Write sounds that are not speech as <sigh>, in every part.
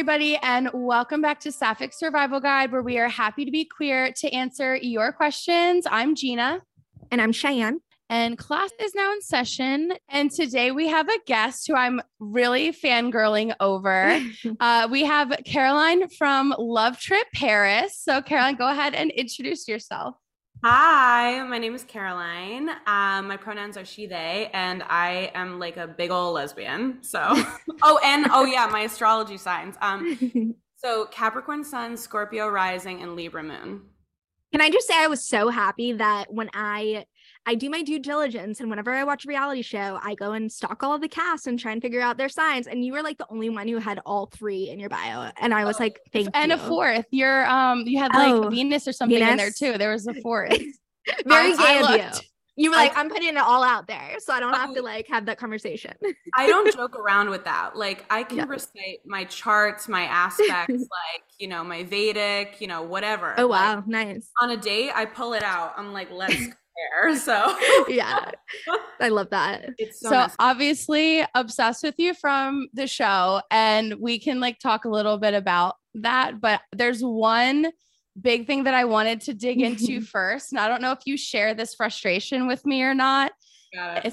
everybody, and welcome back to Sapphic Survival Guide, where we are happy to be queer to answer your questions. I'm Gina. And I'm Cheyenne. And class is now in session. And today we have a guest who I'm really fangirling over. <laughs> uh, we have Caroline from Love Trip Paris. So, Caroline, go ahead and introduce yourself. Hi, my name is Caroline. Um, my pronouns are she, they, and I am like a big old lesbian. So, <laughs> oh, and oh, yeah, my astrology signs. Um, <laughs> so Capricorn Sun, Scorpio Rising, and Libra Moon. Can I just say I was so happy that when I I do my due diligence and whenever I watch a reality show, I go and stalk all of the cast and try and figure out their signs. And you were like the only one who had all three in your bio. And I was Oh, like, thank and you. a fourth. You're um you had like Oh, Venus or something in there too. There was a fourth. <laughs> Very I- gay I of you. You were like, I'm putting it all out there. So I don't have to Oh. like have that conversation. <laughs> I don't joke around with that. Like, I can Yeah. recite my charts, my aspects, <laughs> like, you know, my Vedic, you know, whatever. oh Like, wow, nice. on a date, I pull it out. I'm like, let's compare. So, <laughs> Yeah. I love that. it's so, so obviously obsessed with you from the show and we can like talk a little bit about that but there's one big thing that i wanted to dig into <laughs> first and i don't know if you share this frustration with me or not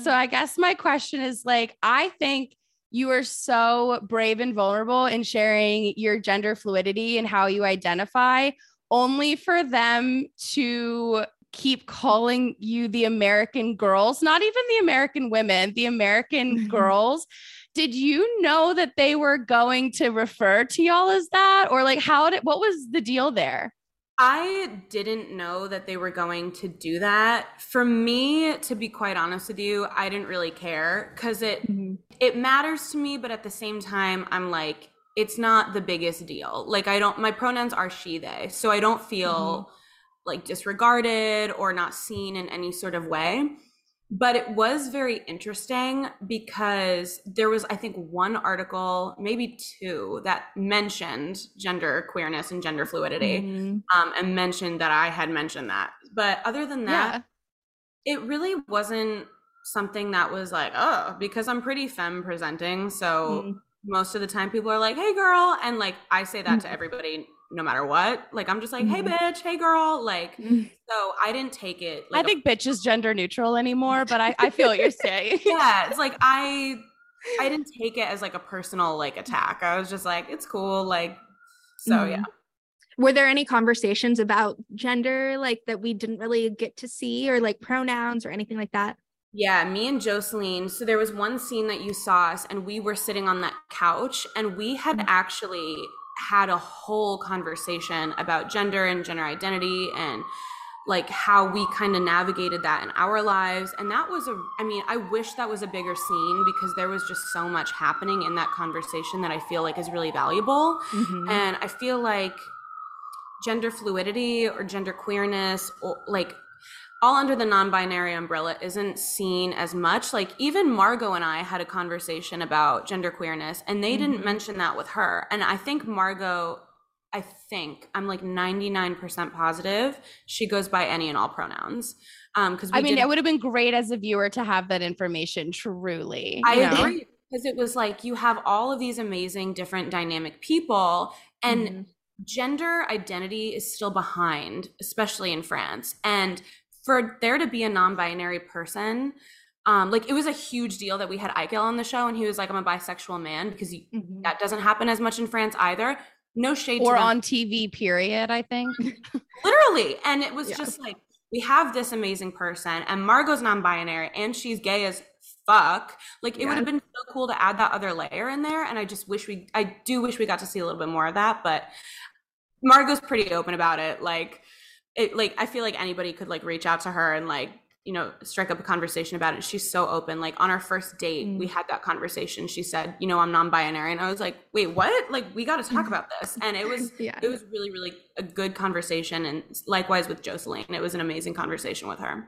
so i guess my question is like i think you are so brave and vulnerable in sharing your gender fluidity and how you identify only for them to keep calling you the American girls, not even the American women, the American Mhm. girls. Did you know that they were going to refer to y'all as that? Or like how did what was the deal there? I didn't know that they were going to do that. For me, to be quite honest with you, I didn't really care because it it matters to me, but at the same time, I'm like, it's not the biggest deal. Like I don't my pronouns are she, they. So I don't feel like disregarded or not seen in any sort of way. But it was very interesting because there was, I think, one article, maybe two, that mentioned gender queerness and gender fluidity Mhm. um, and mentioned that I had mentioned that. But other than that, it really wasn't something that was like, oh, because I'm pretty femme presenting. So Mhm. most of the time people are like, hey, girl. And like, I say that to Mhm. everybody no matter what. Like, I'm just like, hey, Mhm. bitch, hey, girl. Like, <laughs> Mhm. so I didn't take it. I Like a- think bitch is gender neutral anymore, but I, I feel what you're saying. <laughs> yeah, <laughs> it's like I, I didn't take it as like a personal like attack. I was just like, it's cool. Like, so Mhm. yeah. Were there any conversations about gender like that we didn't really get to see or like pronouns or anything like that? Yeah, me and Jocelyn. So there was one scene that you saw us, and we were sitting on that couch, and we had Mhm. actually had a whole conversation about gender and gender identity and like how we kind of navigated that in our lives. And that was a, I mean, I wish that was a bigger scene because there was just so much happening in that conversation that I feel like is really valuable. Mhm. And I feel like gender fluidity or gender queerness or like all under the non-binary umbrella isn't seen as much. Like even Margot and I had a conversation about gender queerness and they didn't Mhm. mention that with her. And I think Margot I think I'm like 99% positive she goes by any and all pronouns. Um cuz I mean, it would have been great as a viewer to have that information truly. I know? agree because it was like you have all of these amazing different dynamic people and Mhm. gender identity is still behind, especially in France. And for there to be a non-binary person, um, like it was a huge deal that we had Eichel on the show, and he was like, "I'm a bisexual man," because you, Mhm. that doesn't happen as much in France either. No shade Or on TV, period, I think. <laughs> literally. And it was Yeah. just like we have this amazing person, and Margot's non-binary, and she's gay as fuck. Like it would have been so cool to add that other layer in there, and I just wish we, I do wish we got to see a little bit more of that, but Margot's pretty open about it. Like it, like I feel like anybody could like reach out to her and like you know strike up a conversation about it. She's so open. Like on our first date, Mm. we had that conversation. She said, you know, I'm non-binary, and I was like, wait, what? Like we got to talk about this, and it was <laughs> yeah. it was really really a good conversation and likewise with jocelyn it was an amazing conversation with her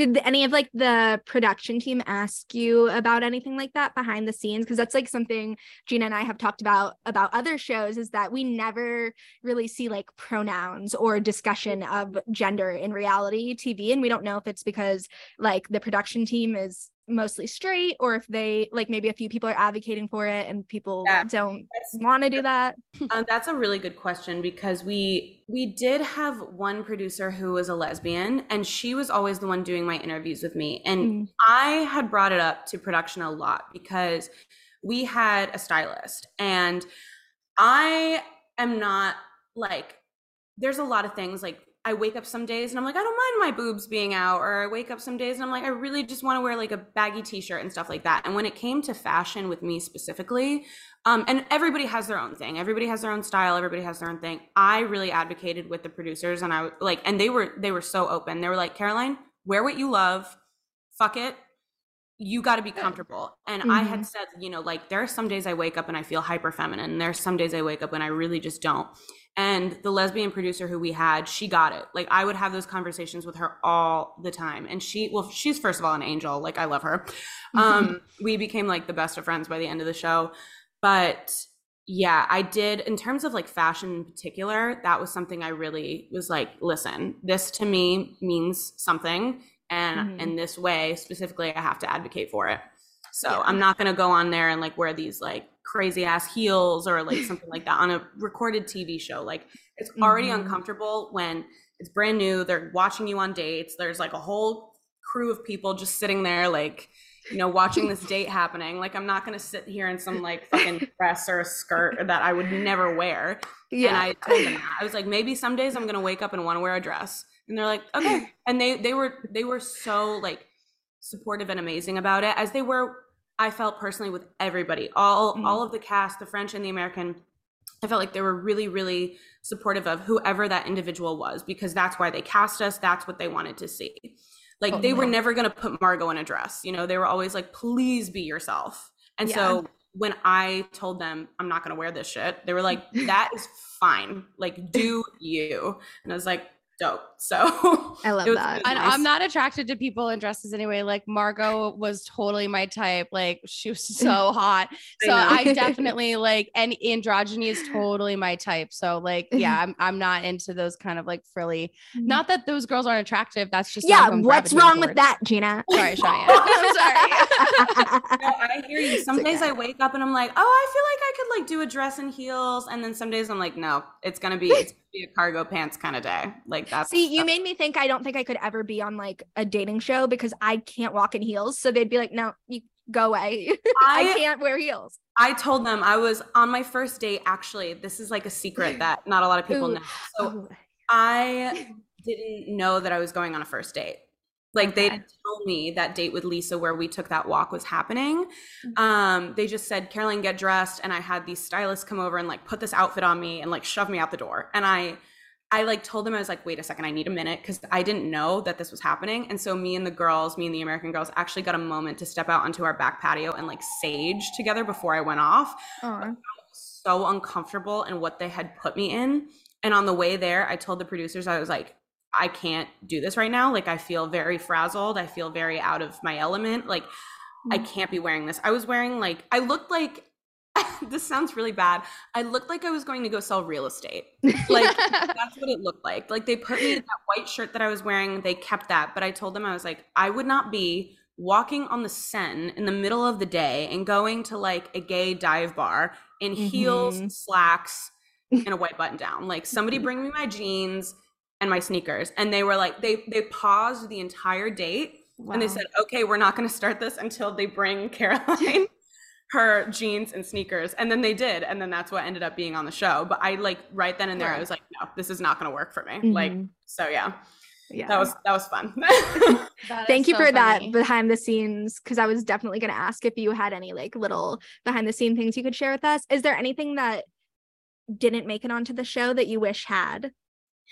Did any of like the production team ask you about anything like that behind the scenes? Because that's like something Gina and I have talked about about other shows is that we never really see like pronouns or discussion of gender in reality TV. And we don't know if it's because like the production team is mostly straight or if they like maybe a few people are advocating for it and people yeah. don't want to do that uh, <laughs> that's a really good question because we we did have one producer who was a lesbian and she was always the one doing my interviews with me and mm. i had brought it up to production a lot because we had a stylist and i am not like there's a lot of things like I wake up some days and I'm like, I don't mind my boobs being out, or I wake up some days and I'm like, I really just want to wear like a baggy t-shirt and stuff like that. And when it came to fashion with me specifically, um, and everybody has their own thing, everybody has their own style, everybody has their own thing. I really advocated with the producers, and I like, and they were they were so open. They were like, Caroline, wear what you love, fuck it, you got to be comfortable. And mm-hmm. I had mm-hmm. said, you know, like there are some days I wake up and I feel hyper feminine. There are some days I wake up and I really just don't. And the lesbian producer who we had, she got it. Like I would have those conversations with her all the time. And she, well, she's first of all an angel. Like I love her. <laughs> Um, we became like the best of friends by the end of the show. But yeah, I did in terms of like fashion in particular, that was something I really was like, listen, this to me means something. And mm-hmm. in this way, specifically, I have to advocate for it. So yeah. I'm not gonna go on there and like wear these like crazy ass heels or like something like that on a recorded TV show. Like it's already mm-hmm. uncomfortable when it's brand new. They're watching you on dates. There's like a whole crew of people just sitting there, like, you know, watching this date happening. Like, I'm not going to sit here in some like fucking <laughs> dress or a skirt that I would never wear. Yeah. And I told them that. I was like, maybe some days I'm going to wake up and want to wear a dress. And they're like, okay. <laughs> And they, they were, they were so like supportive and amazing about it as they were I felt personally with everybody, all mm-hmm. all of the cast, the French and the American. I felt like they were really, really supportive of whoever that individual was because that's why they cast us. That's what they wanted to see. Like oh, they were never going to put Margot in a dress. You know, they were always like, please be yourself. And yeah. so when I told them I'm not going to wear this shit, they were like, <laughs> that is fine. Like, do you? And I was like, dope. <laughs> So I love that. Nice. I'm not attracted to people in dresses anyway. Like Margot was totally my type. Like she was <laughs> so hot. So I, I <laughs> definitely like and androgyny is totally my type. So like yeah, I'm I'm not into those kind of like frilly. Mm-hmm. Not that those girls aren't attractive. That's just yeah. What's wrong towards. with that, Gina? Sorry, Cheyenne. I'm sorry. no, I hear you. Some days I wake up and I'm like, oh, I feel like I could like do a dress and heels, and then some days I'm like, no, it's gonna be it's be a cargo pants kind of day. Like that. see, you made me think I don't think I could ever be on like a dating show because I can't walk in heels. So they'd be like, no, you go away. <laughs> I, I can't wear heels. I told them I was on my first date. Actually, this is like a secret that not a lot of people Ooh. know. So I didn't know that I was going on a first date. Like they told me that date with Lisa where we took that walk was happening. Mm-hmm. Um, they just said, Caroline, get dressed. And I had these stylists come over and like put this outfit on me and like shove me out the door. And I I like told them I was like, wait a second, I need a minute because I didn't know that this was happening. And so me and the girls, me and the American girls, actually got a moment to step out onto our back patio and like sage together before I went off. So uncomfortable in what they had put me in. And on the way there, I told the producers, I was like, I can't do this right now. Like I feel very frazzled. I feel very out of my element. Like I mm. can't be wearing this. I was wearing like I looked like <laughs> this sounds really bad. I looked like I was going to go sell real estate. Like <laughs> that's what it looked like. Like they put me in that white shirt that I was wearing. They kept that, but I told them I was like I would not be walking on the Seine in the middle of the day and going to like a gay dive bar in mm-hmm. heels, slacks, and a <laughs> white button down. Like somebody bring me my jeans and my sneakers. And they were like, they they paused the entire date wow. and they said, okay, we're not going to start this until they bring Caroline <laughs> her jeans and sneakers. And then they did. And then that's what ended up being on the show. But I like right then and there, right. I was like, no, this is not going to work for me. Mm-hmm. Like, so yeah. Yeah. That was that was fun. <laughs> Thank you so for funny. that behind the scenes because I was definitely going to ask if you had any like little behind the scene things you could share with us. Is there anything that didn't make it onto the show that you wish had?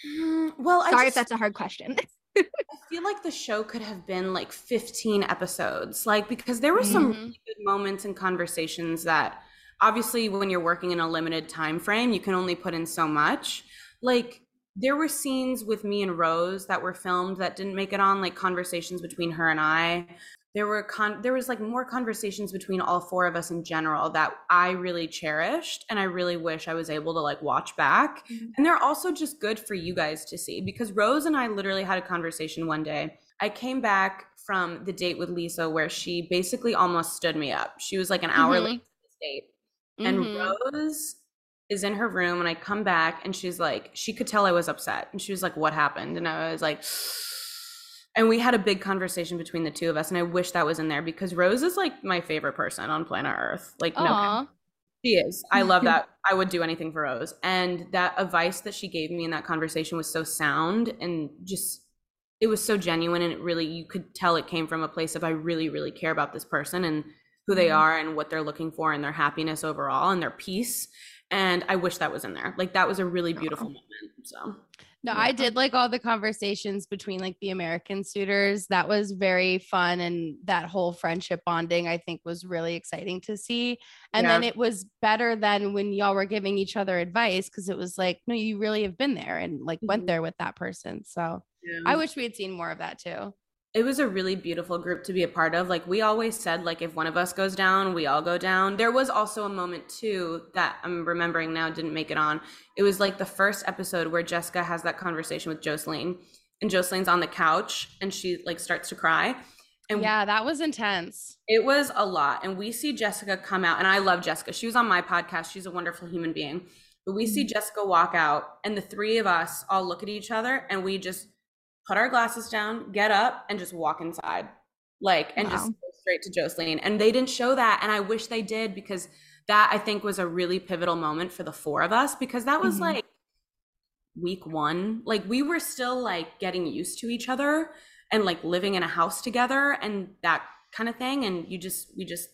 Mm, well, sorry just, if that's a hard question. <laughs> I feel like the show could have been like 15 episodes, like because there were some mm-hmm. really good moments and conversations that obviously when you're working in a limited time frame, you can only put in so much. Like there were scenes with me and Rose that were filmed that didn't make it on, like conversations between her and I there were con there was like more conversations between all four of us in general that I really cherished and I really wish I was able to like watch back. Mm-hmm. And they're also just good for you guys to see because Rose and I literally had a conversation one day I came back from the date with Lisa where she basically almost stood me up. She was like an hour Mhm. late to this date. And Mhm. Rose is in her room and I come back and she's like, she could tell I was upset. And she was like, What happened? And I was like, and we had a big conversation between the two of us. And I wish that was in there because Rose is like my favorite person on planet Earth. Like, no, she is. I love <laughs> that. I would do anything for Rose. And that advice that she gave me in that conversation was so sound and just, it was so genuine. And it really, you could tell it came from a place of, I really, really care about this person and who they Mhm. are and what they're looking for and their happiness overall and their peace. And I wish that was in there. Like, that was a really beautiful Aw. moment. So, No, Yeah. I did like all the conversations between like the American suitors. That was very fun. And that whole friendship bonding, I think, was really exciting to see. And then it was better than when y'all were giving each other advice because it was like, no, you really have been there and like went Mhm. there with that person. So yeah. I wish we had seen more of that too. It was a really beautiful group to be a part of. Like we always said, like if one of us goes down, we all go down. There was also a moment too that I'm remembering now didn't make it on. It was like the first episode where Jessica has that conversation with Jocelyn, and Jocelyn's on the couch and she like starts to cry. And yeah, that was intense. it was a lot. And we see Jessica come out, and I love Jessica. She was on my podcast. She's a wonderful human being. But we see mm-hmm. Jessica walk out, and the three of us all look at each other and we just put our glasses down, get up, and just walk inside. Like, and just Wow. go straight to Jocelyn. And they didn't show that. And I wish they did because that I think was a really pivotal moment for the four of us because that was Mhm. like week one. Like, we were still like getting used to each other and like living in a house together and that kind of thing. And you just, we just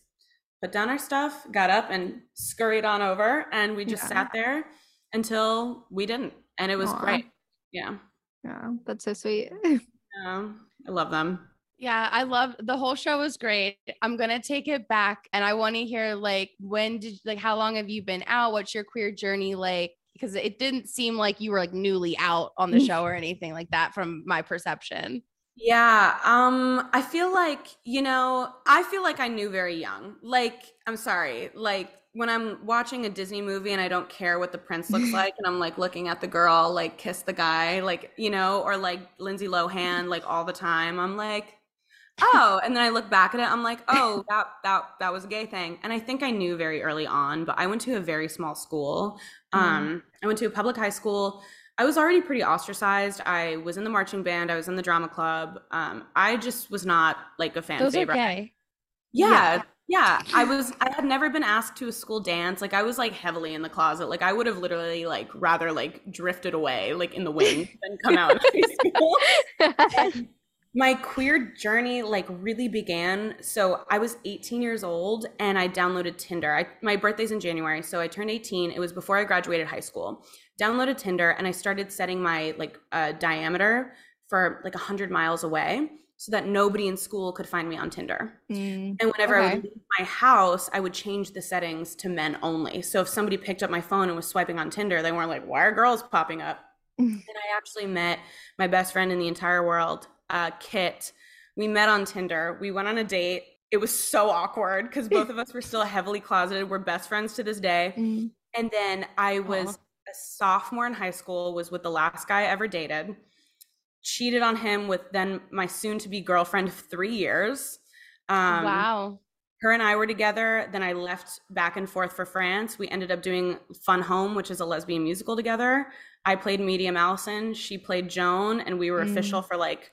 put down our stuff, got up and scurried on over and we just Yeah. sat there until we didn't. And it was Aw. great. Yeah. Yeah, that's so sweet. <laughs> Um, I love them. Yeah, I love the whole show was great. I'm gonna take it back and I want to hear like when did like how long have you been out? What's your queer journey like? Because it didn't seem like you were like newly out on the show or <laughs> anything like that from my perception. Yeah, um I feel like, you know, I feel like I knew very young. Like, I'm sorry, like when I'm watching a Disney movie and I don't care what the prince looks <laughs> like and I'm like looking at the girl like kiss the guy, like, you know, or like Lindsay Lohan like all the time, I'm like, "Oh." And then I look back at it, I'm like, "Oh, <laughs> that that that was a gay thing." And I think I knew very early on, but I went to a very small school. Um I went to a public high school. I was already pretty ostracized. I was in the marching band. I was in the drama club. Um, I just was not like a fan Those are favorite. gay. Yeah, yeah. I was. I had never been asked to a school dance. Like I was like heavily in the closet. Like I would have literally like rather like drifted away like in the wind <laughs> than come out of high school my queer journey like really began so i was 18 years old and i downloaded tinder I, my birthday's in january so i turned 18 it was before i graduated high school downloaded tinder and i started setting my like uh, diameter for like 100 miles away so that nobody in school could find me on tinder Mm, and whenever I Okay. would leave my house, I would change the settings to men only. So if somebody picked up my phone and was swiping on Tinder, they weren't like, why are girls popping up? Mm. and I actually met my best friend in the entire world, uh, Kit. We met on Tinder. We went on a date. It was so awkward because both of us were still heavily closeted. We're best friends to this day. mm, And then I was Aw. a sophomore in high school, was with the last guy I ever dated. Cheated on him with then my soon to be girlfriend of three years. Um, wow. her and I were together. Then I left back and forth for France. We ended up doing Fun Home, which is a lesbian musical together. I played Medium Allison. She played Joan, and we were Mm. official for like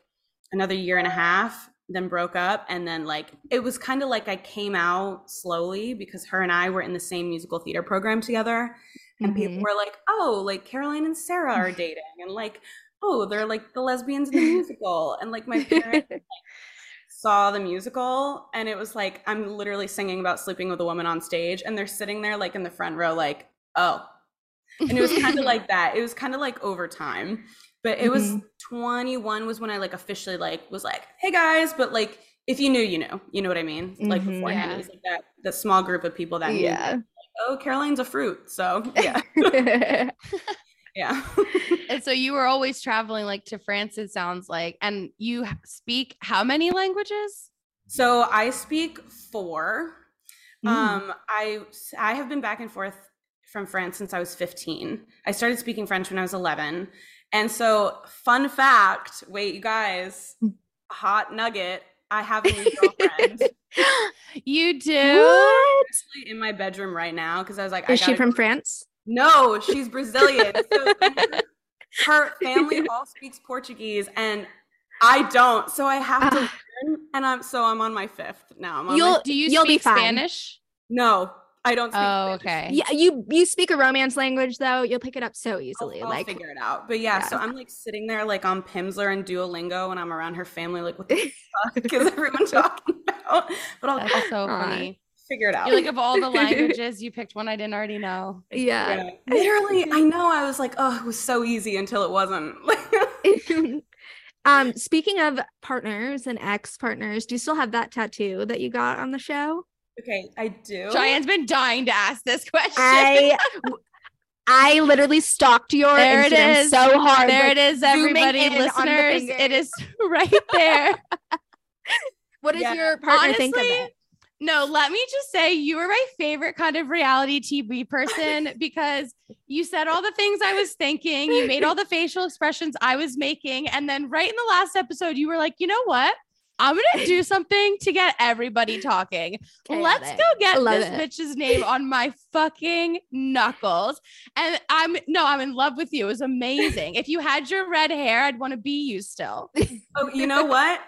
another year and a half. Then broke up, and then like it was kind of like I came out slowly because her and I were in the same musical theater program together, and people mhm. were like, "Oh, like Caroline and Sarah are <laughs> dating," and like, "Oh, they're like the lesbians in the <laughs> musical," and like my parents <laughs> saw the musical and it was like I'm literally singing about sleeping with a woman on stage and they're sitting there like in the front row like oh and it was kind of like <laughs> that it was kind of like over time but it was Mhm. 21 was when I like officially like was like hey guys but like if you knew you knew you know what I mean like Mhm. beforehand Yeah. it was like that the small group of people that knew yeah. oh Caroline's a fruit so yeah yeah <laughs> and so you were always traveling like to France, it sounds like, and you speak how many languages? So I speak four. Mm. Um, I I have been back and forth from France since I was 15. I started speaking French when I was 11. And so, fun fact, wait, you guys, hot nugget. I have a new girlfriend. <laughs> You do? What? Actually in my bedroom right now because I was like, Is I she from France? No, she's Brazilian. So her family <laughs> all speaks Portuguese and I don't. So I have to Ah. learn. And I'm so I'm on my fifth now. I'm on You'll- my, Do you You'll be speak fine. Spanish? no, I don't speak Oh, Spanish. okay. Yeah, you you speak a romance language though. You'll pick it up so I'll, easily. I'll like figure it out. But yeah, so I'm like sitting there like on Pimsleur and Duolingo when I'm around her family, like what the <laughs> fuck is everyone talking about? But I'll, That's I'll so Aw. funny. Figure it out. You're like, of all the <laughs> languages, you picked one I didn't already know. yeah. Yeah. Literally, I <laughs> know I was like, oh, it was so easy until it wasn't. <laughs> um, speaking of partners and ex partners, do you still have that tattoo that you got on the show? okay, I do. Cheyenne's been dying to ask this question. I I literally stalked your There it Instagram is. so hard. there like, it is, everybody, in on the listeners. It is right there. What does Yeah. your partner think of it? No, let me just say you were my favorite kind of reality TV person <laughs> because you said all the things I was thinking. You made all the facial expressions I was making. And then right in the last episode, you were like, you know what? I'm going to do <laughs> something to get everybody talking. Let's go get love this it. bitch's name on my fucking knuckles. And I'm no, I'm in love with you. It was amazing. If you had your red hair, I'd want to be you still. Oh, you know what?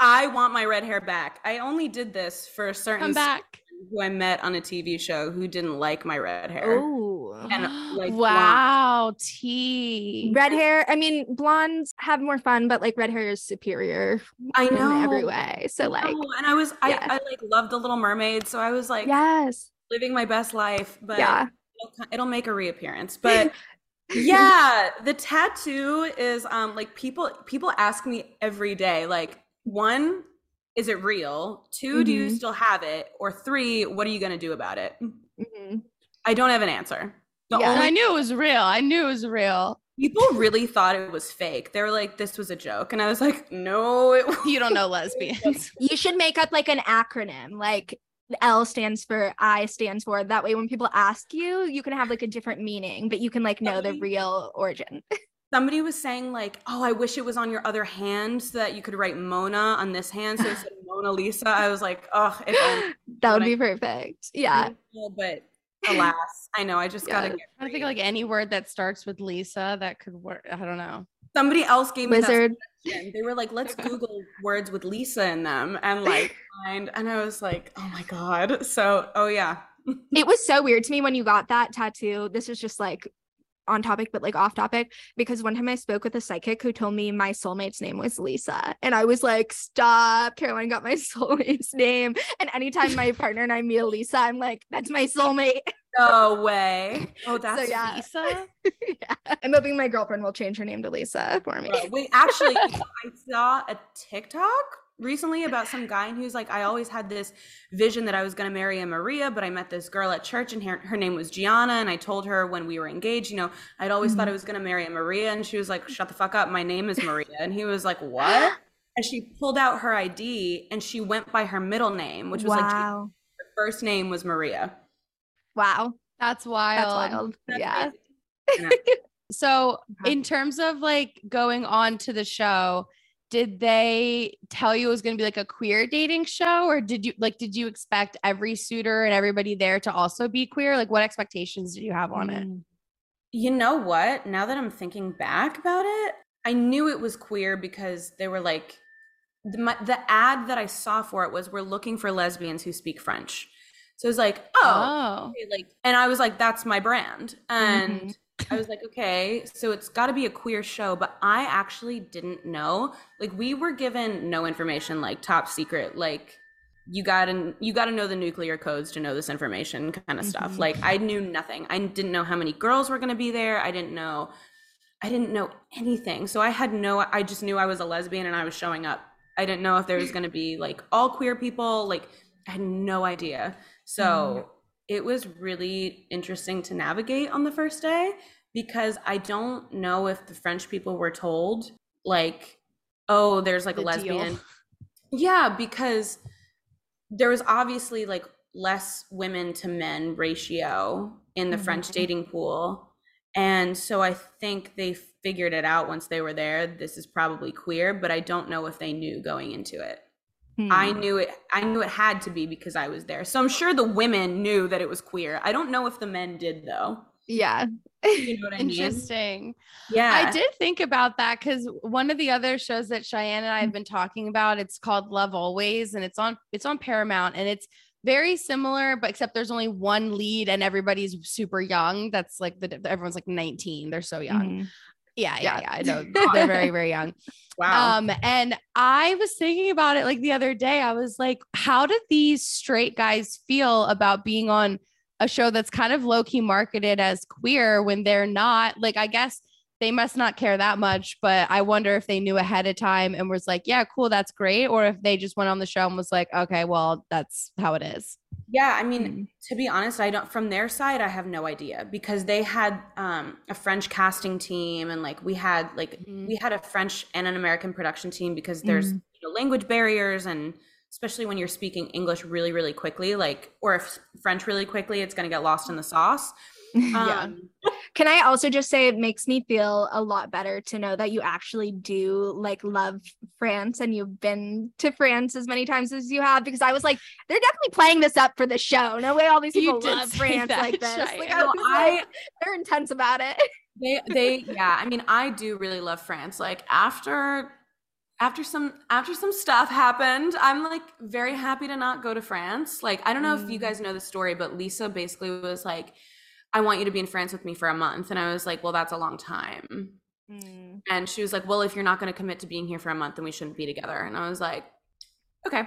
I want my red hair back. I only did this for a certain Come back. who I met on a TV show who didn't like my red hair. Oh. And, like, <gasps> wow, T. Red hair. I mean, blondes have more fun, but like red hair is superior I in know every way. So like, No, and I was I, yeah. I like loved the Little Mermaid, so I was like yes, living my best life. But yeah. it'll, it'll make a reappearance. <laughs> But yeah, the tattoo is um like people people ask me every day like one is it real? 2 do you Mhm. still have it? Or three, what are you going to do about it? Mhm. I don't have an answer. The Yeah. only I knew it was real. I knew it was real. people really thought it was fake. They were like this was a joke and I was like no, it You don't know <laughs> lesbians. <laughs> You should make up like an acronym, like L stands for I stands for. That way, when people ask you, you can have like a different meaning, but you can like know the real origin. <laughs> Somebody was saying like, "Oh, I wish it was on your other hand so that you could write Mona on this hand." So it said <laughs> Mona Lisa. I was like, "Oh, if only." <laughs> That would I- be perfect. Yeah. But alas, I know I just Yeah. gotta get. I think like any word that starts with Lisa that could work. I don't know. Somebody else gave me Wizard. that. They were like, "Let's <laughs> Google words with Lisa in them," and like find. And I was like, "Oh my god!" So, oh yeah, It was so weird to me when you got that tattoo. This is just like on topic, but like off topic. Because one time I spoke with a psychic who told me my soulmate's name was Lisa. And I was like, stop. Caroline got my <laughs> soulmate's name. And anytime my <laughs> partner and I meet a Lisa, I'm like, that's my soulmate. no way. Oh, <laughs> that's yeah. Lisa? yeah. I'm hoping my girlfriend will change her name to Lisa for me. Wait, actually, I saw a TikTok recently about some guy and he was like, I always had this vision that I was going to marry a Maria, but I met this girl at church and her, her name was Gianna. And I told her when we were engaged, you know, I'd always thought I mm-hmm. was going to marry a Maria. And she was like, shut the fuck up. My name is Maria. And he was like, what? <gasps> And she pulled out her ID and she went by her middle name, which was like her first name was Maria. wow. That's wild. That's wild. That's yeah. <laughs> So, in terms of like going on to the show, did they tell you it was going to be like a queer dating show or did you like did you expect every suitor and everybody there to also be queer? Like what expectations did you have on it? Mm. You know what? Now that I'm thinking back about it, I knew it was queer because they were like the, my, the ad that I saw for it was we're looking for lesbians who speak French. So it was like, oh, Oh. like and I was like that's my brand. And Mhm. I was like, okay, so it's got to be a queer show, but I actually didn't know. Like we were given no information like top secret like you got to you got to know the nuclear codes to know this information kind of stuff. Mhm. Like I knew nothing. I didn't know how many girls were going to be there. I didn't know I didn't know anything. So I had no I just knew I was a lesbian and I was showing up. I didn't know if there was going to be like all queer people. Like I had no idea. So it was really interesting to navigate on the first day because I don't know if the French people were told like oh there's like The a deal. lesbian. Yeah, because there was obviously like less women to men ratio in the French Mhm. dating pool And so I think they figured it out once they were there. This is probably queer, but I don't know if they knew going into it. Hmm. I knew it I knew it had to be because I was there. So I'm sure the women knew that it was queer. I don't know if the men did though. Yeah. You know Interesting. Mean? Yeah. I did think about that because one of the other shows that Cheyenne and I have been talking about, it's called Love Always, and it's on it's on Paramount and it's very similar, but except there's only one lead and everybody's super young. That's like the everyone's like 19. They're so young. Yeah, yeah, yeah. I <laughs> know they're very, very young. Wow. Um, and I was thinking about it like the other day. I was like, how did these straight guys feel about being on a show that's kind of low key marketed as queer when they're not? Like, I guess they must not care that much, but I wonder if they knew ahead of time and was like, yeah, cool, that's great. Or if they just went on the show and was like, okay, well, that's how it is. Yeah, I mean, mm-hmm. to be honest, I don't from their side, I have no idea because they had um, a French casting team and like we had like mm-hmm. we had a French and an American production team because there's mm-hmm. you know, language barriers and especially when you're speaking English really, really quickly, like or if French really quickly, it's gonna get lost in the sauce. <laughs> yeah. Can I also just say it makes me feel a lot better to know that you actually do like love France and you've been to France as many times as you have because I was like, they're definitely playing this up for the show. No way all these people love France that, like this. Like, I, I they're intense about it. <laughs> They they yeah, I mean, I do really love France. Like after after some after some stuff happened i'm like very happy to not go to france like i don't know mm. if you mm. guys know the story but lisa basically was like I want you to be in France with me for a month. And I was like, well, that's a long time. Mm. And she was like, well, if you're not going to commit to being here for a month, then we shouldn't be together. And I was like, okay.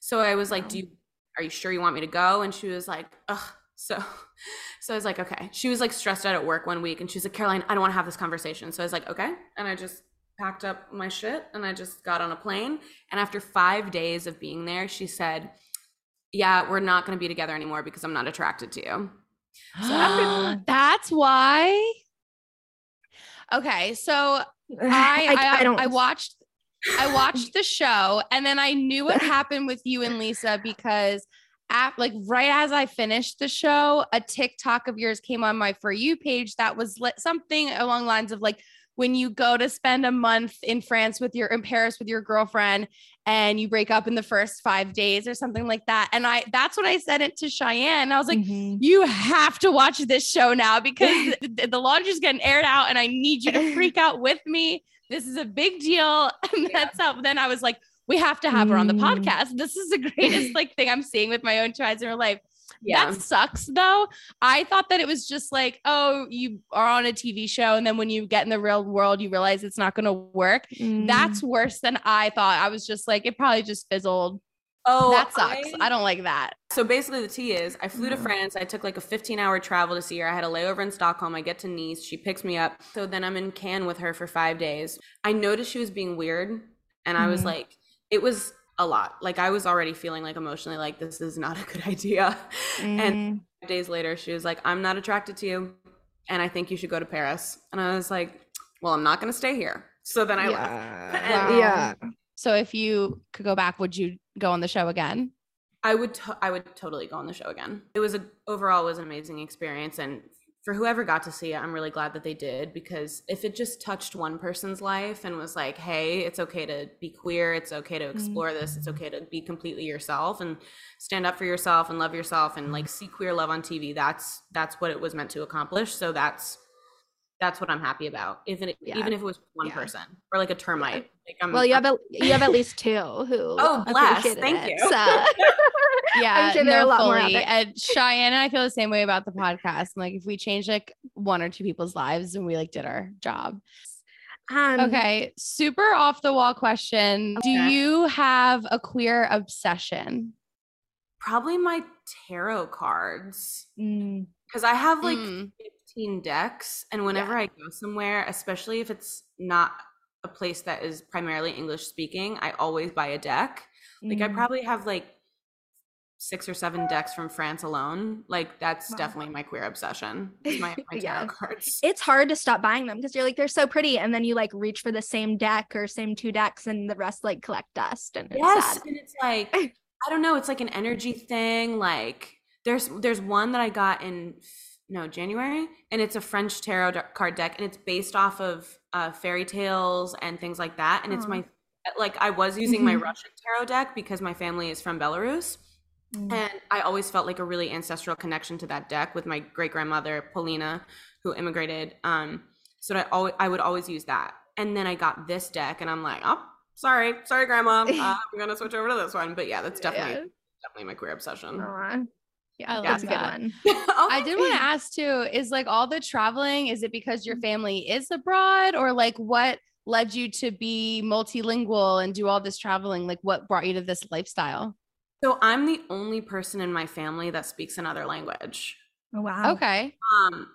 So I was like, do you, are you sure you want me to go? And she was like, ugh. So, <laughs> so I was like, okay. She was like stressed out at work one week and she was like, Caroline, I don't want to have this conversation. So I was like, okay. And I just packed up my shit and I just got on a plane. And after five days of being there, she said, yeah, we're not going to be together anymore because I'm not attracted to you. So <gasps> that's why. Okay, so <sighs> I I, I, I, don't. I watched I watched <laughs> the show and then I knew what <laughs> happened with you and Lisa because at like right as I finished the show, a TikTok of yours came on my for you page that was li- something along lines of like when you go to spend a month in France with your in Paris with your girlfriend and you break up in the first five days or something like that. And I that's what I said it to Cheyenne. I was like, mm-hmm. you have to watch this show now because <laughs> the, the laundry's getting aired out and I need you to freak out with me. This is a big deal. <laughs> And that's yeah. how then I was like, we have to have her on the mm. podcast. This is the greatest like thing I'm seeing with my own child in her life. Yeah. That sucks though. I thought that it was just like, oh, you are on a TV show. And then when you get in the real world, you realize it's not going to work. Mm. That's worse than I thought. I was just like, it probably just fizzled. Oh, that sucks. I, I don't like that. So basically, the tea is I flew to mm. France. I took like a 15 hour travel to see her. I had a layover in Stockholm. I get to Nice. She picks me up. So then I'm in Cannes with her for five days. I noticed she was being weird. And I was mm. like, it was a lot. Like I was already feeling like emotionally like this is not a good <laughs> idea. Mm. And days later she was like I'm not attracted to you and I think you should go to Paris. And I was like, well, I'm not going to stay here. So then I yeah. <laughs> left. Wow. Yeah. So if you could go back, would you go on the show again? I would to- I would totally go on the show again. It was a overall was an amazing experience and for whoever got to see it, I'm really glad that they did because if it just touched one person's life and was like, hey, it's okay to be queer, it's okay to explore mm-hmm. this, it's okay to be completely yourself and stand up for yourself and love yourself and like see queer love on TV, that's that's what it was meant to accomplish. So that's that's what I'm happy about. Even yeah. even if it was one yeah. person or like a termite. Like well, you have a, you have at least two who oh bless, thank it, you. So. <laughs> yeah, sure there no, are a lot fully. more. And Cheyenne and I feel the same way about the podcast. like if we change like one or two people's lives, and we like did our job. Um, okay, super off the wall question. Okay. Do you have a queer obsession? Probably my tarot cards. Because mm. I have like mm. 15 decks. And whenever yeah. I go somewhere, especially if it's not a place that is primarily English speaking, I always buy a deck. Like I mm. probably have like six or seven decks from France alone. Like that's wow. definitely my queer obsession. My, <laughs> my tarot yeah. cards. It's hard to stop buying them because you're like they're so pretty, and then you like reach for the same deck or same two decks, and the rest like collect dust. And yes, sad. and it's like <laughs> I don't know. It's like an energy thing. Like there's there's one that I got in no January, and it's a French tarot card deck, and it's based off of uh, fairy tales and things like that. And it's my like I was using my mm-hmm. Russian tarot deck because my family is from Belarus. Mm. And I always felt like a really ancestral connection to that deck with my great grandmother Polina, who immigrated. Um, so I always I would always use that. And then I got this deck, and I'm like, oh, sorry, sorry, grandma, <laughs> uh, I'm gonna switch over to this one. But yeah, that's definitely yeah. definitely my queer obsession. Aww. Yeah, that's a good one. <laughs> oh, I did want to ask too: is like all the traveling? Is it because your mm. family is abroad, or like what led you to be multilingual and do all this traveling? Like, what brought you to this lifestyle? So I'm the only person in my family that speaks another language. Oh, wow. Okay. Um,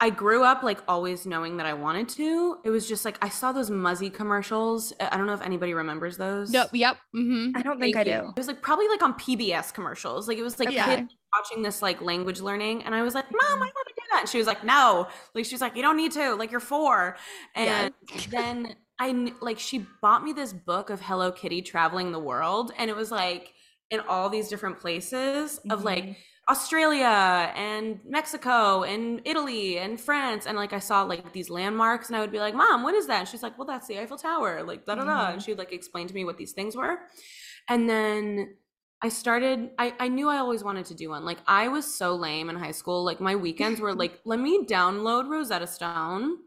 I grew up like always knowing that I wanted to. It was just like I saw those Muzzy commercials. I don't know if anybody remembers those. No, yep. Mm-hmm. I don't think Thank I do. It was like probably like on PBS commercials. Like it was like yeah. kids watching this like language learning, and I was like, "Mom, I want to do that." And she was like, "No." Like she was like, "You don't need to. Like you're four. And yeah. <laughs> then I like she bought me this book of Hello Kitty traveling the world, and it was like in all these different places mm-hmm. of like mm-hmm. Australia and Mexico and Italy and France. And like I saw like these landmarks and I would be like, Mom, what is that? And she's like, Well, that's the Eiffel Tower. Like, da da da. And mm-hmm. she would like explain to me what these things were. And then I started, I, I knew I always wanted to do one. Like, I was so lame in high school. Like, my weekends were like, let me download Rosetta Stone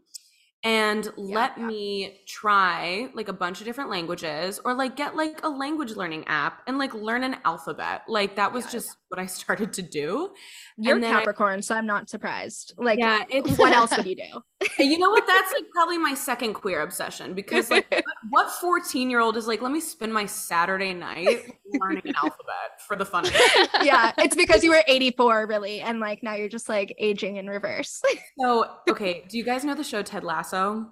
and <laughs> yeah, let yeah. me try like a bunch of different languages or like get like a language learning app and like learn an alphabet. Like that was yeah, just what I <laughs> started to do. You're Capricorn, I, so I'm not surprised. Like, yeah, <laughs> it's, what else would <laughs> you do? you know what? That's like probably my second queer obsession because like, what 14 year old is like, let me spend my Saturday night learning an alphabet for the fun of it. Yeah, it's because you were 84, really, and like now you're just like aging in reverse. so, okay, do you guys know the show Ted Lasso?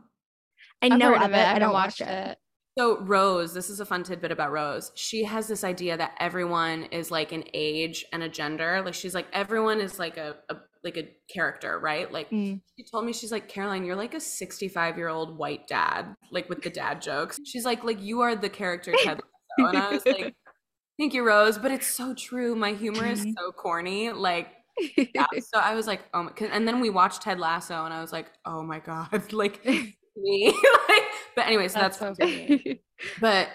I know of it. I don't watch it. it. So Rose, this is a fun tidbit about Rose. She has this idea that everyone is like an age and a gender. Like she's like everyone is like a, a like a character, right? Like mm. she told me she's like Caroline, you're like a 65 year old white dad, like with the dad jokes. She's like like you are the character Ted Lasso. <laughs> and I was like, thank you, Rose, but it's so true. My humor is mm-hmm. so corny, like. Yeah. <laughs> So I was like, oh my, and then we watched Ted Lasso, and I was like, oh my god, <laughs> like me. like, but anyways, that's, that's so but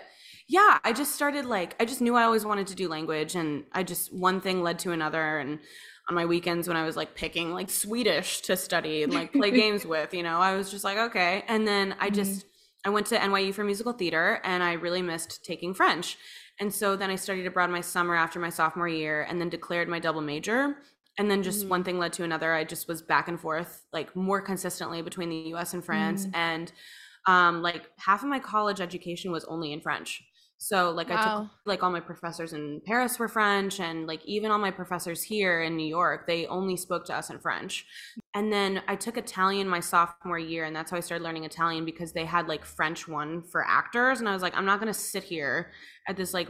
yeah, I just started like I just knew I always wanted to do language, and I just one thing led to another, and on my weekends when I was like picking like Swedish to study and like play <laughs> games with, you know, I was just like, okay. And then I mm-hmm. just I went to NYU for musical theater and I really missed taking French. And so then I studied abroad my summer after my sophomore year and then declared my double major and then just mm-hmm. one thing led to another i just was back and forth like more consistently between the us and france mm-hmm. and um like half of my college education was only in french so like wow. i took like all my professors in paris were french and like even all my professors here in new york they only spoke to us in french and then i took italian my sophomore year and that's how i started learning italian because they had like french one for actors and i was like i'm not going to sit here at this like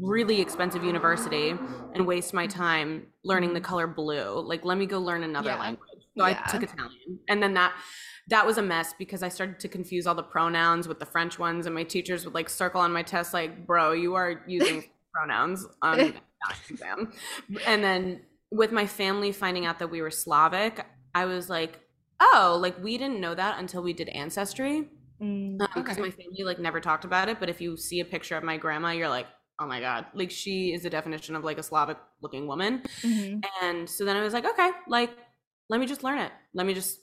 really expensive university and waste my time learning the color blue. Like, let me go learn another yeah. language. So yeah. I took Italian. And then that that was a mess because I started to confuse all the pronouns with the French ones, and my teachers would like circle on my test, like, bro, you are using <laughs> pronouns on exam. <laughs> And then with my family finding out that we were Slavic, I was like, oh, like we didn't know that until we did ancestry. Because mm, um, my family like never talked about it. But if you see a picture of my grandma, you're like, oh my god like she is the definition of like a slavic looking woman mm-hmm. and so then i was like okay like let me just learn it let me just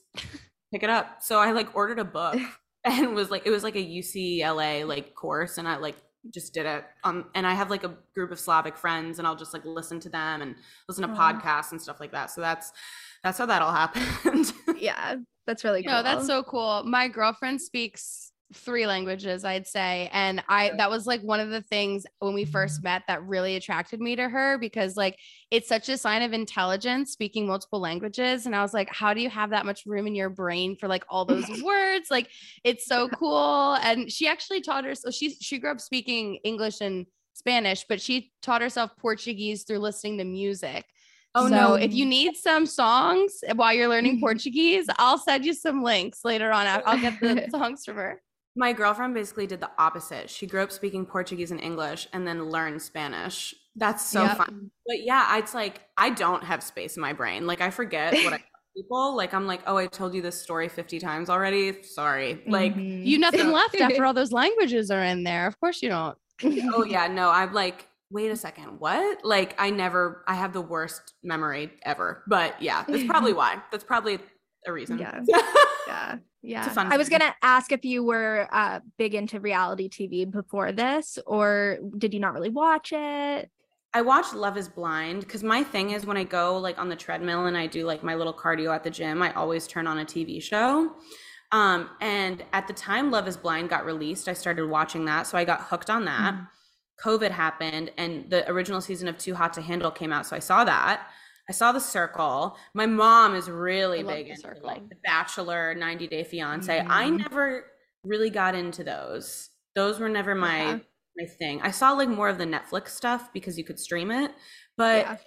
pick it up. So i like ordered a book <laughs> and was like it was like a ucla like course and i like just did it. Um and i have like a group of slavic friends and i'll just like listen to them and listen to oh. podcasts and stuff like that. So that's that's how that all <laughs> happened. Yeah that's really cool no that's so cool. My girlfriend speaks three languages i'd say and i that was like one of the things when we first met that really attracted me to her because like it's such a sign of intelligence speaking multiple languages and i was like how do you have that much room in your brain for like all those <laughs> words like it's so cool and she actually taught her so she she grew up speaking english and spanish but she taught herself portuguese through listening to music Oh so no. if you need some songs while you're learning <laughs> Portuguese, I'll send you some links later on. I'll get the <laughs> songs from her. My girlfriend basically did the opposite. She grew up speaking Portuguese and English and then learned Spanish That's so yep. fun. But yeah, it's like I don't have space in my brain. Like I forget what I <laughs> people. Like I'm like, oh, I told you this story 50 times already. Sorry. Like mm-hmm. you nothing left after <laughs> all those languages are in there. Of course you don't. oh <laughs> yeah, no, I'm like, wait a second, what? Like I never I have the worst memory ever. But yeah, that's probably why. That's probably a reason. Yeah. <laughs> yeah. Yeah. I was going to ask if you were uh, big into reality TV before this, or did you not really watch it? I watched Love is Blind because my thing is when I go like on the treadmill and I do like my little cardio at the gym, I always turn on a TV show. Um, and at the time Love is Blind got released, I started watching that. So I got hooked on that. Mm. COVID happened and the original season of Too Hot to Handle came out. So I saw that. I saw The Circle. My mom is really I big into like The Bachelor, 90 Day Fiance. Mm. I never really got into those. Those were never my. Yeah my thing. I saw like more of the Netflix stuff because you could stream it, but yeah.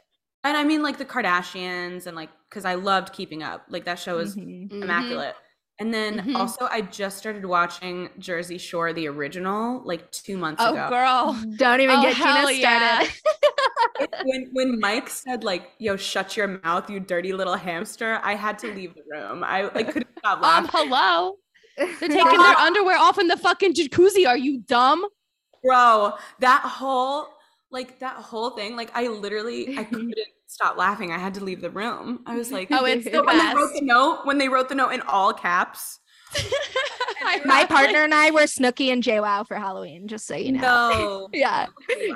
and I mean like the Kardashians and like because I loved Keeping Up. Like that show was mm-hmm. immaculate. And then mm-hmm. also, I just started watching Jersey Shore, the original, like two months oh, ago. Oh, girl, don't even oh, get Gina started. <laughs> Yeah. when when Mike said like, "Yo, shut your mouth, you dirty little hamster," I had to leave the room. I like couldn't <laughs> stop um, laughing. Um, hello. They're <laughs> taking their underwear off in the fucking jacuzzi. Are you dumb? bro that whole like that whole thing like i literally i couldn't <laughs> stop laughing i had to leave the room i was like oh it's the when best. they wrote the note when they wrote the note in all caps my partner and I were Snooki and JWoww for Halloween, just so you know. No. yeah.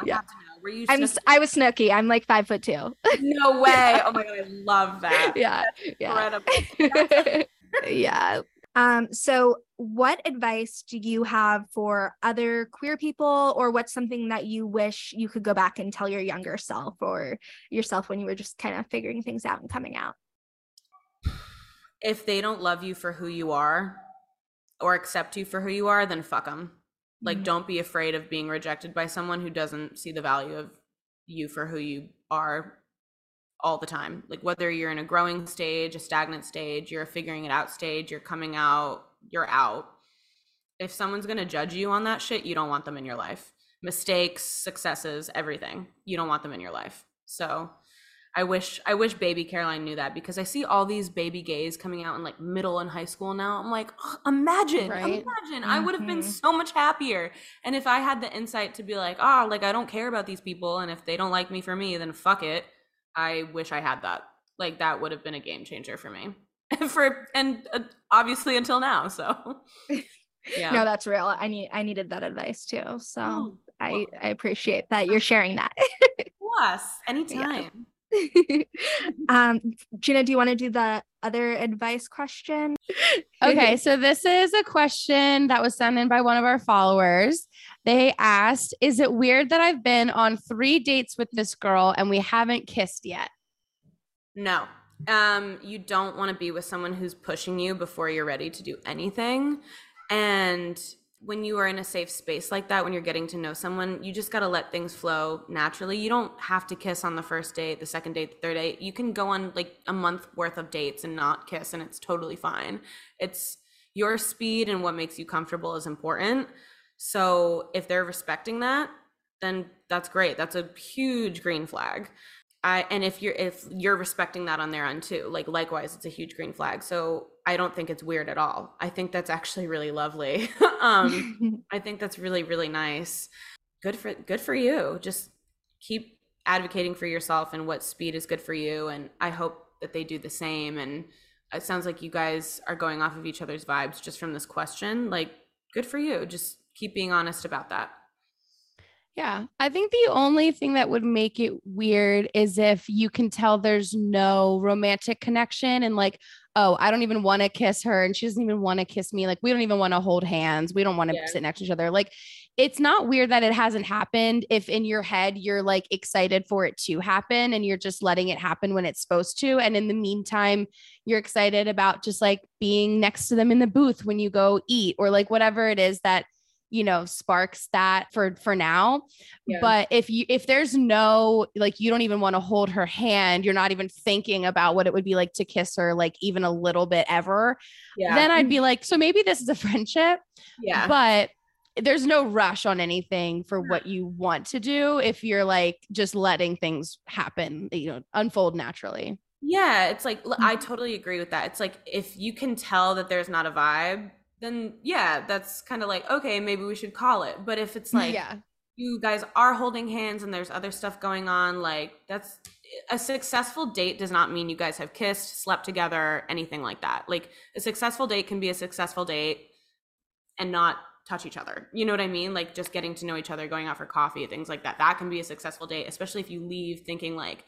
yeah. Were you I'm I was Snooki. I'm like five foot two. no way. <laughs> Oh my god, I love that. Yeah. yeah. <laughs> yeah. Um, so what advice do you have for other queer people or what's something that you wish you could go back and tell your younger self or yourself when you were just kind of figuring things out and coming out? If they don't love you for who you are or accept you for who you are, then fuck them. Like, mm-hmm. don't be afraid of being rejected by someone who doesn't see the value of you for who you are all the time. Like whether you're in a growing stage, a stagnant stage, you're a figuring it out stage, you're coming out, you're out. If someone's going to judge you on that shit, you don't want them in your life. Mistakes, successes, everything. You don't want them in your life. So, I wish I wish baby Caroline knew that because I see all these baby gays coming out in like middle and high school now. I'm like, oh, imagine, right? imagine. Mm-hmm. I would have been mm-hmm. so much happier. And if I had the insight to be like, oh, like I don't care about these people and if they don't like me for me, then fuck it. I wish I had that. Like that would have been a game changer for me. <laughs> for and uh, obviously until now. So <laughs> yeah. No, that's real. I need I needed that advice too. So oh, I I appreciate that you're sharing that. Plus, <laughs> anytime. <laughs> um Gina, do you want to do the other advice question? <laughs> okay, so this is a question that was sent in by one of our followers. They asked, Is it weird that I've been on three dates with this girl and we haven't kissed yet? No. Um, you don't want to be with someone who's pushing you before you're ready to do anything. And when you are in a safe space like that, when you're getting to know someone, you just got to let things flow naturally. You don't have to kiss on the first date, the second date, the third date. You can go on like a month worth of dates and not kiss, and it's totally fine. It's your speed and what makes you comfortable is important. So if they're respecting that, then that's great. That's a huge green flag. I, and if you're if you're respecting that on their end too, like likewise, it's a huge green flag. So I don't think it's weird at all. I think that's actually really lovely. <laughs> um, <laughs> I think that's really really nice. Good for good for you. Just keep advocating for yourself and what speed is good for you. And I hope that they do the same. And it sounds like you guys are going off of each other's vibes just from this question. Like, good for you. Just keep being honest about that. Yeah. I think the only thing that would make it weird is if you can tell there's no romantic connection and like, oh, I don't even want to kiss her and she doesn't even want to kiss me. Like, we don't even want to hold hands. We don't want to yeah. sit next to each other. Like, it's not weird that it hasn't happened if in your head you're like excited for it to happen and you're just letting it happen when it's supposed to. And in the meantime, you're excited about just like being next to them in the booth when you go eat or like whatever it is that you know sparks that for for now yeah. but if you if there's no like you don't even want to hold her hand you're not even thinking about what it would be like to kiss her like even a little bit ever yeah. then i'd be like so maybe this is a <laughs> friendship yeah but there's no rush on anything for what you want to do if you're like just letting things happen, you know, unfold naturally. Yeah, it's like I mm-hmm. totally agree with that. It's like if you can tell that there's not a vibe, then yeah, that's kind of like okay, maybe we should call it. But if it's <laughs> like yeah. you guys are holding hands and there's other stuff going on, like that's a successful date does not mean you guys have kissed, slept together, anything like that. Like a successful date can be a successful date and not touch each other. You know what I mean? Like just getting to know each other, going out for coffee, things like that. That can be a successful date, especially if you leave thinking like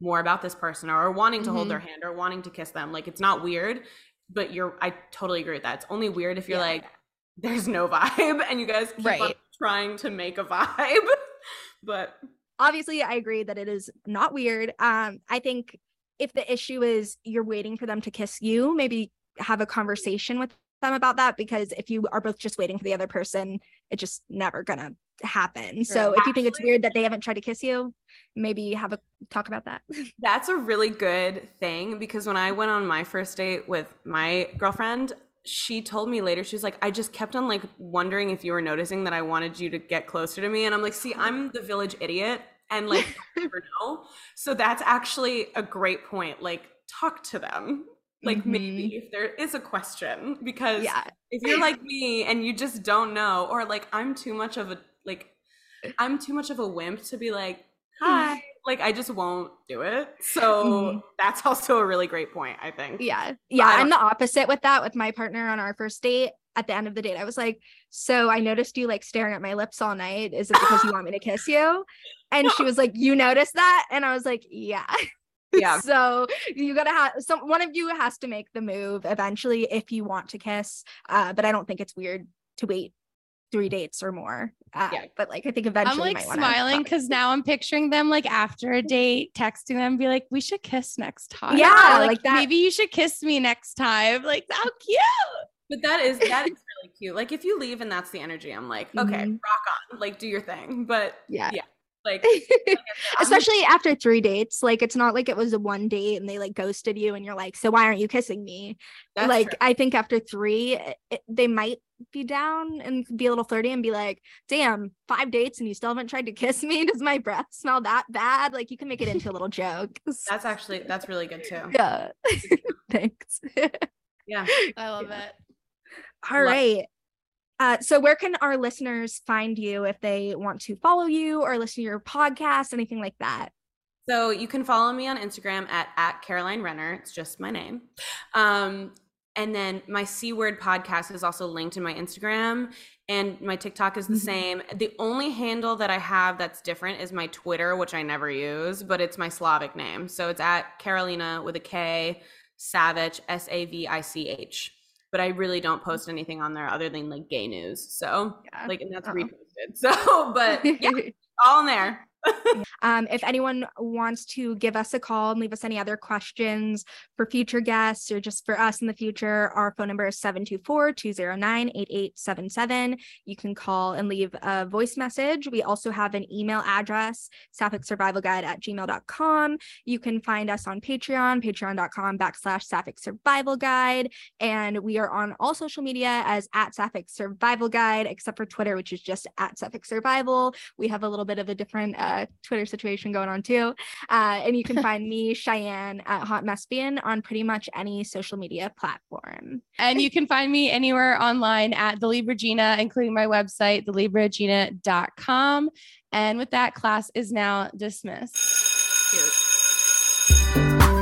more about this person or, wanting to mm-hmm. hold their hand or wanting to kiss them. Like it's not weird, but you're I totally agree with that. It's only weird if you're yeah. like there's no <laughs> vibe and you guys keep right. trying to make a vibe. <laughs> but obviously I agree that it is not weird. Um I think if the issue is you're waiting for them to kiss you, maybe have a conversation with them about that because if you are both just waiting for the other person, it's just never gonna happen. True. So if Actually, you think it's weird that they haven't tried to kiss you, maybe have a talk about that. <laughs> That's a really good thing because when I went on my first date with my girlfriend, she told me later she was like i just kept on like wondering if you were noticing that i wanted you to get closer to me and i'm like see i'm the village idiot and like <laughs> never know so that's actually a great point like talk to them like mm-hmm. maybe if there is a question because yeah. if you're like me and you just don't know or like i'm too much of a like i'm too much of a wimp to be like hi like i just won't do it so mm-hmm. that's <laughs> also a really great point i think yeah yeah i'm the opposite with that with my partner on our first date at the end of the date i was like so i noticed you like staring at my lips all night is it because you want me to kiss you and she was like you noticed that and i was like yeah <laughs> yeah. so you gotta have some one of you has to make the move eventually if you want to kiss. Uh, but I don't think it's weird to wait three dates or more. Uh, yeah. But like, I think eventually I'm like smiling because now I'm picturing them like after a date, texting them, be like, we should kiss next time. Yeah. like, like that. Maybe you should kiss me next time. Like, how cute. But that is that is really cute. Like if you leave and that's the energy, I'm like, okay, mm-hmm. rock on, like do your thing. But yeah, yeah, like, <laughs> especially after three dates, like it's not like it was a one date and they like ghosted you and you're like, so why aren't you kissing me? That's like, true. I think after three, it, they might be down and be a little flirty and be like, damn, five dates and you still haven't tried to kiss me. <laughs> Does my breath smell that bad? Like, you can make it into a little <laughs> joke. That's actually, that's really good too. Yeah. Thanks. yeah. I love it. All love- right. Uh, so where can our listeners find you if they want to follow you or listen to your podcast, anything like that? So you can follow me on Instagram at, at Caroline Renner. It's just my name. Um, and then my C word podcast is also linked in my Instagram and my TikTok is the mm-hmm. same. The only handle that I have that's different is my Twitter, which I never use, but it's my Slavic name. So it's at Karolina with a K, Savich, S A V I C H but I really don't post anything on there other than like gay news. So yeah. like, and that's Uh-oh. reposted. <laughs> So, but yeah, <laughs> all in there. <laughs> um, if anyone wants to give us a call and leave us any other questions for future guests or just for us in the future, our phone number is 724-209-8877. You can call and leave a voice message. We also have an email address, sapphic survival guide at gmail.com. You can find us on Patreon, patreon.com backslash sapphic survival guide. And we are on all social media as at sapphic survival guide, except for Twitter, which is just at sapphic survival. We have a little bit of a different uh, Twitter situation going on too. Uh, and you can <laughs> find me, Cheyenne, at Hot Messbian on pretty much any social media platform. And you can find me anywhere online at the Libra Gina, including my website, thelibragina.com. And with that, class is now dismissed. Cute.